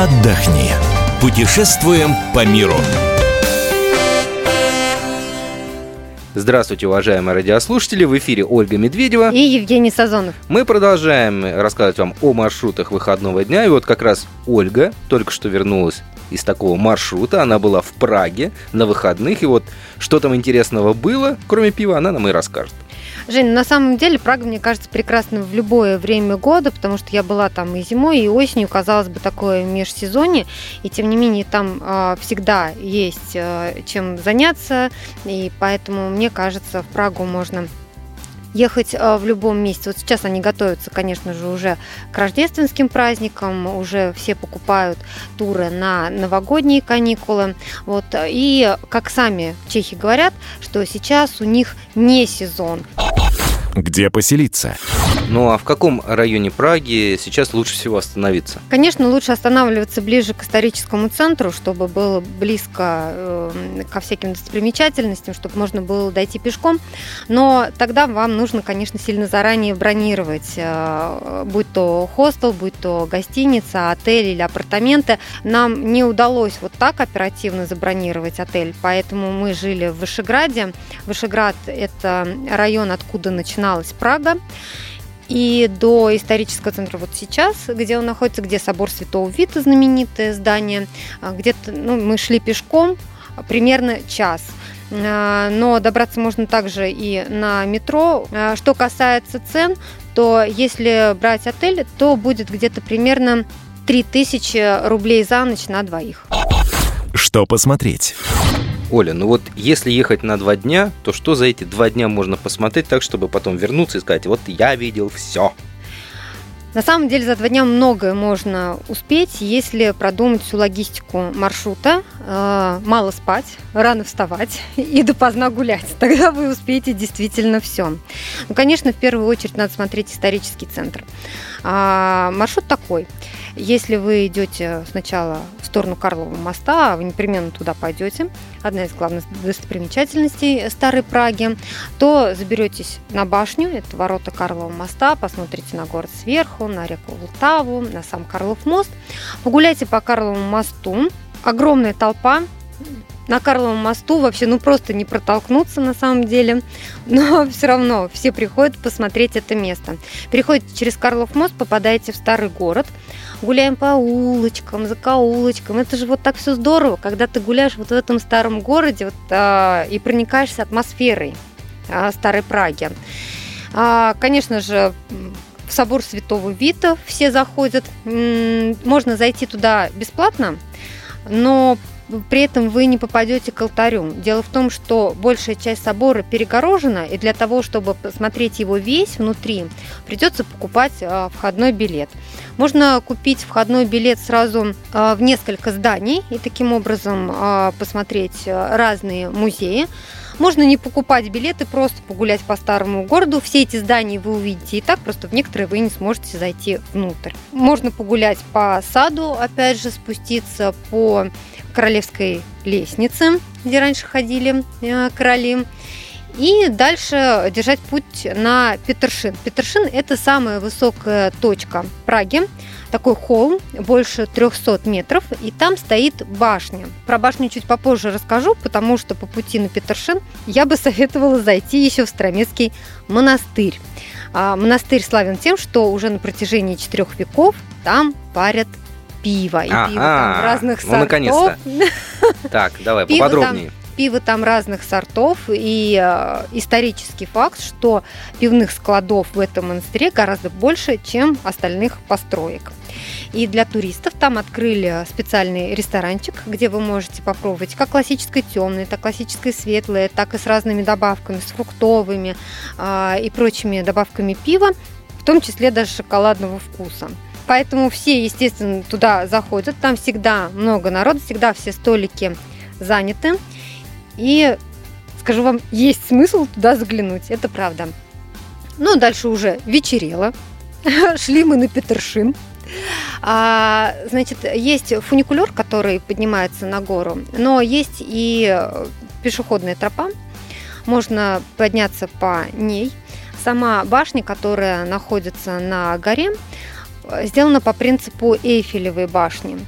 отдохни. Путешествуем по миру. Здравствуйте, уважаемые радиослушатели! В эфире Ольга Медведева. И Евгений Сазонов. Мы продолжаем рассказывать вам о маршрутах выходного дня. И вот как раз Ольга только что вернулась из такого маршрута. Она была в Праге на выходных. И вот что там интересного было, кроме пива, она нам и расскажет. Жень, на самом деле Прага, мне кажется, прекрасна в любое время года, потому что я была там и зимой, и осенью, казалось бы, такое межсезонье, и тем не менее там э, всегда есть э, чем заняться, и поэтому, мне кажется, в Прагу можно ехать в любом месте. Вот сейчас они готовятся, конечно же, уже к рождественским праздникам, уже все покупают туры на новогодние каникулы. Вот. И, как сами чехи говорят, что сейчас у них не сезон. Где поселиться? Ну а в каком районе Праги сейчас лучше всего остановиться? Конечно, лучше останавливаться ближе к историческому центру, чтобы было близко э, ко всяким достопримечательностям, чтобы можно было дойти пешком. Но тогда вам нужно, конечно, сильно заранее бронировать, э, будь то хостел, будь то гостиница, отель или апартаменты. Нам не удалось вот так оперативно забронировать отель, поэтому мы жили в Вышеграде. Вышеград – это район, откуда начиналась Прага и до исторического центра вот сейчас, где он находится, где собор Святого Вита, знаменитое здание, а, где-то ну, мы шли пешком примерно час. А, но добраться можно также и на метро. А, что касается цен, то если брать отель, то будет где-то примерно 3000 рублей за ночь на двоих. Что посмотреть? Оля, ну вот если ехать на два дня, то что за эти два дня можно посмотреть так, чтобы потом вернуться и сказать, вот я видел все? На самом деле за два дня многое можно успеть, если продумать всю логистику маршрута, э, мало спать, рано вставать и допоздна гулять. Тогда вы успеете действительно все. Ну, конечно, в первую очередь надо смотреть исторический центр. А, маршрут такой. Если вы идете сначала в сторону Карлова моста, вы непременно туда пойдете, одна из главных достопримечательностей Старой Праги, то заберетесь на башню, это ворота Карлова моста, посмотрите на город сверху, на реку Лтаву, на сам Карлов мост, погуляйте по Карловому мосту, огромная толпа, на Карловом мосту вообще ну просто не протолкнуться на самом деле, но все равно все приходят посмотреть это место. Переходите через Карлов мост, попадаете в старый город, гуляем по улочкам, за закоулочкам. Это же вот так все здорово, когда ты гуляешь вот в этом старом городе вот, а, и проникаешься атмосферой а, старой Праги. А, конечно же, в собор Святого Вита все заходят. Можно зайти туда бесплатно, но при этом вы не попадете к алтарю. Дело в том, что большая часть собора перегорожена, и для того, чтобы посмотреть его весь внутри, придется покупать а, входной билет. Можно купить входной билет сразу а, в несколько зданий и таким образом а, посмотреть разные музеи. Можно не покупать билеты, просто погулять по старому городу. Все эти здания вы увидите и так, просто в некоторые вы не сможете зайти внутрь. Можно погулять по саду, опять же, спуститься по королевской лестнице, где раньше ходили э, короли. И дальше держать путь на Петершин. Петершин – это самая высокая точка Праги. Такой холм, больше 300 метров, и там стоит башня. Про башню чуть попозже расскажу, потому что по пути на Петершин я бы советовала зайти еще в Стромецкий монастырь. А монастырь славен тем, что уже на протяжении четырех веков там парят пиво. И пиво там разных ну, сортов. Ну, наконец-то. Так, давай, поподробнее пива там разных сортов, и э, исторический факт, что пивных складов в этом монастыре гораздо больше, чем остальных построек. И для туристов там открыли специальный ресторанчик, где вы можете попробовать как классическое темное, так классическое светлое, так и с разными добавками, с фруктовыми э, и прочими добавками пива, в том числе даже шоколадного вкуса. Поэтому все, естественно, туда заходят. Там всегда много народу, всегда все столики заняты. И скажу вам, есть смысл туда заглянуть, это правда. Ну, дальше уже вечерело. Шли мы на Петершин. А, значит, есть фуникулер, который поднимается на гору, но есть и пешеходная тропа. Можно подняться по ней. Сама башня, которая находится на горе, сделана по принципу Эйфелевой башни.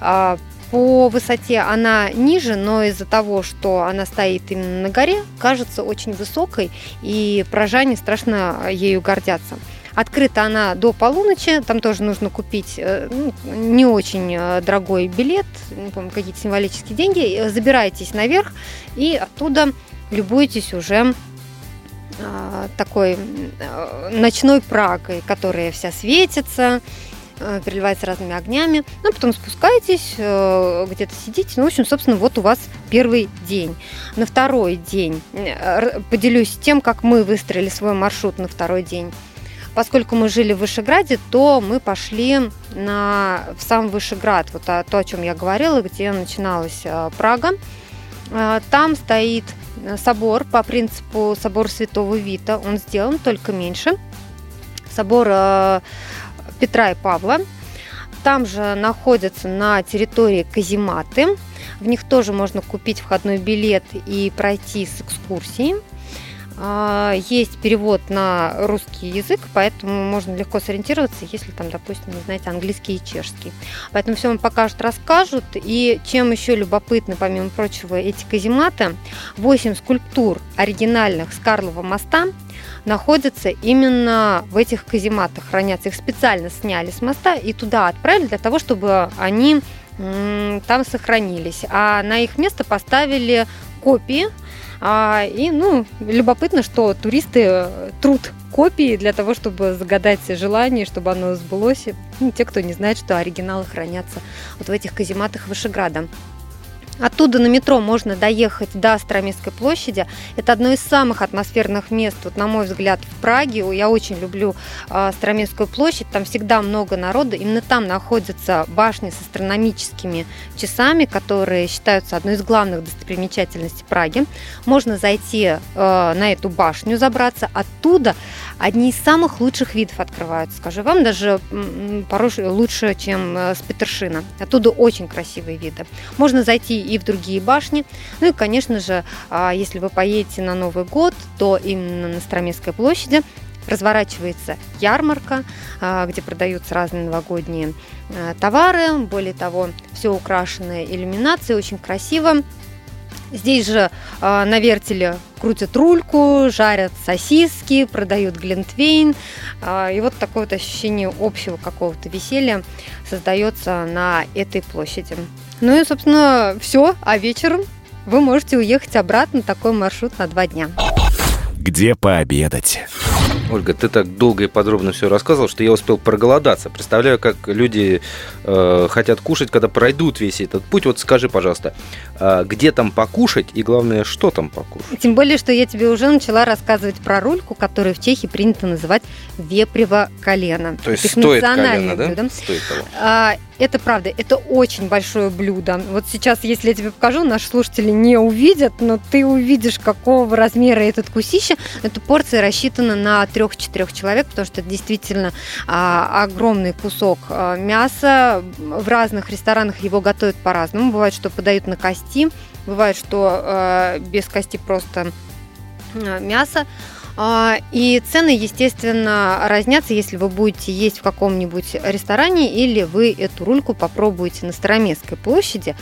А, по высоте она ниже, но из-за того, что она стоит именно на горе, кажется очень высокой, и прожане страшно ею гордятся. Открыта она до полуночи, там тоже нужно купить э, ну, не очень э, дорогой билет, не помню, какие-то символические деньги. Забираетесь наверх и оттуда любуетесь уже такой ночной Прагой, которая вся светится, Э, переливается разными огнями. Ну, потом спускаетесь, э, где-то сидите. Ну, в общем, собственно, вот у вас первый день. На второй день э, поделюсь тем, как мы выстроили свой маршрут на второй день. Поскольку мы жили в Вышеграде, то мы пошли на, в сам Вышеград, вот то, о чем я говорила, где начиналась Прага. Там стоит собор по принципу собор Святого Вита. Он сделан только меньше. Собор Петра и Павла. Там же находятся на территории казематы. В них тоже можно купить входной билет и пройти с экскурсией. А, есть перевод на русский язык, поэтому можно легко сориентироваться, если там, допустим, не знаете английский и чешский. Поэтому все вам покажут, расскажут. И чем еще любопытны, помимо прочего, эти казематы, 8 скульптур оригинальных с Карлова моста находятся именно в этих казематах, хранятся. Их специально сняли с моста и туда отправили для того, чтобы они там сохранились. А на их место поставили копии а, и, ну, любопытно, что туристы э, труд копии для того, чтобы загадать желание, чтобы оно сбылось. Ну, те, кто не знает, что оригиналы хранятся вот в этих казематах Вышеграда. Оттуда на метро можно доехать до Остроместской площади. Это одно из самых атмосферных мест, вот, на мой взгляд, в Праге. Я очень люблю э, Остроместскую площадь. Там всегда много народа. Именно там находятся башни с астрономическими часами, которые считаются одной из главных достопримечательностей Праги. Можно зайти э, на эту башню, забраться. Оттуда одни из самых лучших видов открываются. Скажу вам, даже порой лучше, чем э, с Петершина. Оттуда очень красивые виды. Можно зайти и в другие башни. Ну и, конечно же, а, если вы поедете на Новый год, то именно на Строместской площади разворачивается ярмарка, а, где продаются разные новогодние а, товары. Более того, все украшено иллюминацией, очень красиво. Здесь же на вертеле крутят рульку, жарят сосиски, продают глинтвейн. И вот такое вот ощущение общего какого-то веселья создается на этой площади. Ну и, собственно, все. А вечером вы можете уехать обратно. Такой маршрут на два дня. Где пообедать? Ольга, ты так долго и подробно все рассказывал, что я успел проголодаться. Представляю, как люди э, хотят кушать, когда пройдут весь этот путь. Вот скажи, пожалуйста, э, где там покушать и, главное, что там покушать? Тем более, что я тебе уже начала рассказывать про рульку, которую в Чехии принято называть вепрево колено. То есть это стоит колено, да? Блюдо. Стоит того. А, это правда, это очень большое блюдо. Вот сейчас, если я тебе покажу, наши слушатели не увидят, но ты увидишь, какого размера этот кусище. Эта порция рассчитана на трех-четырех человек, потому что это действительно а, огромный кусок а, мяса. В разных ресторанах его готовят по-разному. Бывает, что подают на кости, бывает, что а, без кости просто а, мясо. А, и цены, естественно, разнятся, если вы будете есть в каком-нибудь ресторане или вы эту рульку попробуете на Староместской площади.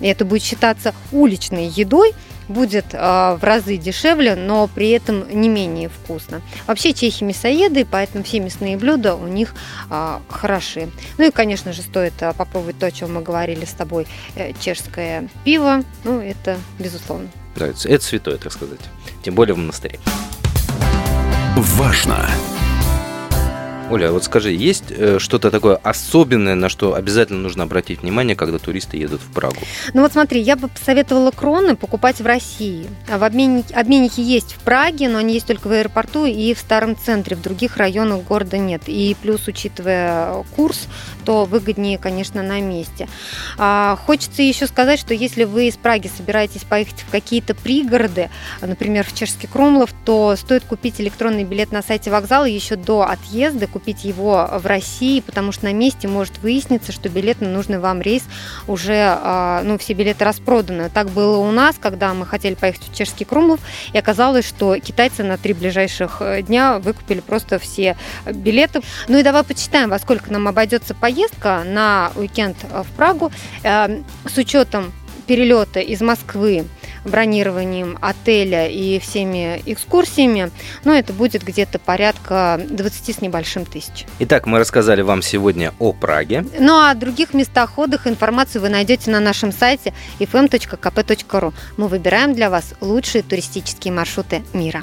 Это будет считаться уличной едой, будет э, в разы дешевле, но при этом не менее вкусно. Вообще чехи мясоеды, поэтому все мясные блюда у них э, хороши. Ну и, конечно же, стоит попробовать то, о чем мы говорили с тобой, э, чешское пиво. Ну, это безусловно. Да, это святое, так сказать. Тем более в монастыре. Важно. Оля, вот скажи, есть э, что-то такое особенное, на что обязательно нужно обратить внимание, когда туристы едут в Прагу? Ну вот смотри, я бы посоветовала кроны покупать в России. А в обменнике, обменники есть в Праге, но они есть только в аэропорту и в старом центре. В других районах города нет. И плюс, учитывая курс, то выгоднее, конечно, на месте. А, хочется еще сказать, что если вы из Праги собираетесь поехать в какие-то пригороды, например, в Чешский Крумлов, то стоит купить электронный билет на сайте вокзала еще до отъезда, купить его в России, потому что на месте может выясниться, что билет на нужный вам рейс уже, а, ну, все билеты распроданы. Так было у нас, когда мы хотели поехать в Чешский Крумлов, и оказалось, что китайцы на три ближайших э, дня выкупили просто все билеты. Ну и давай почитаем, во сколько нам обойдется поездка на уикенд в Прагу э, с учетом перелета из Москвы бронированием отеля и всеми экскурсиями, ну, это будет где-то порядка 20 с небольшим тысяч. Итак, мы рассказали вам сегодня о Праге. Ну, а о других местах отдыха информацию вы найдете на нашем сайте fm.kp.ru. Мы выбираем для вас лучшие туристические маршруты мира.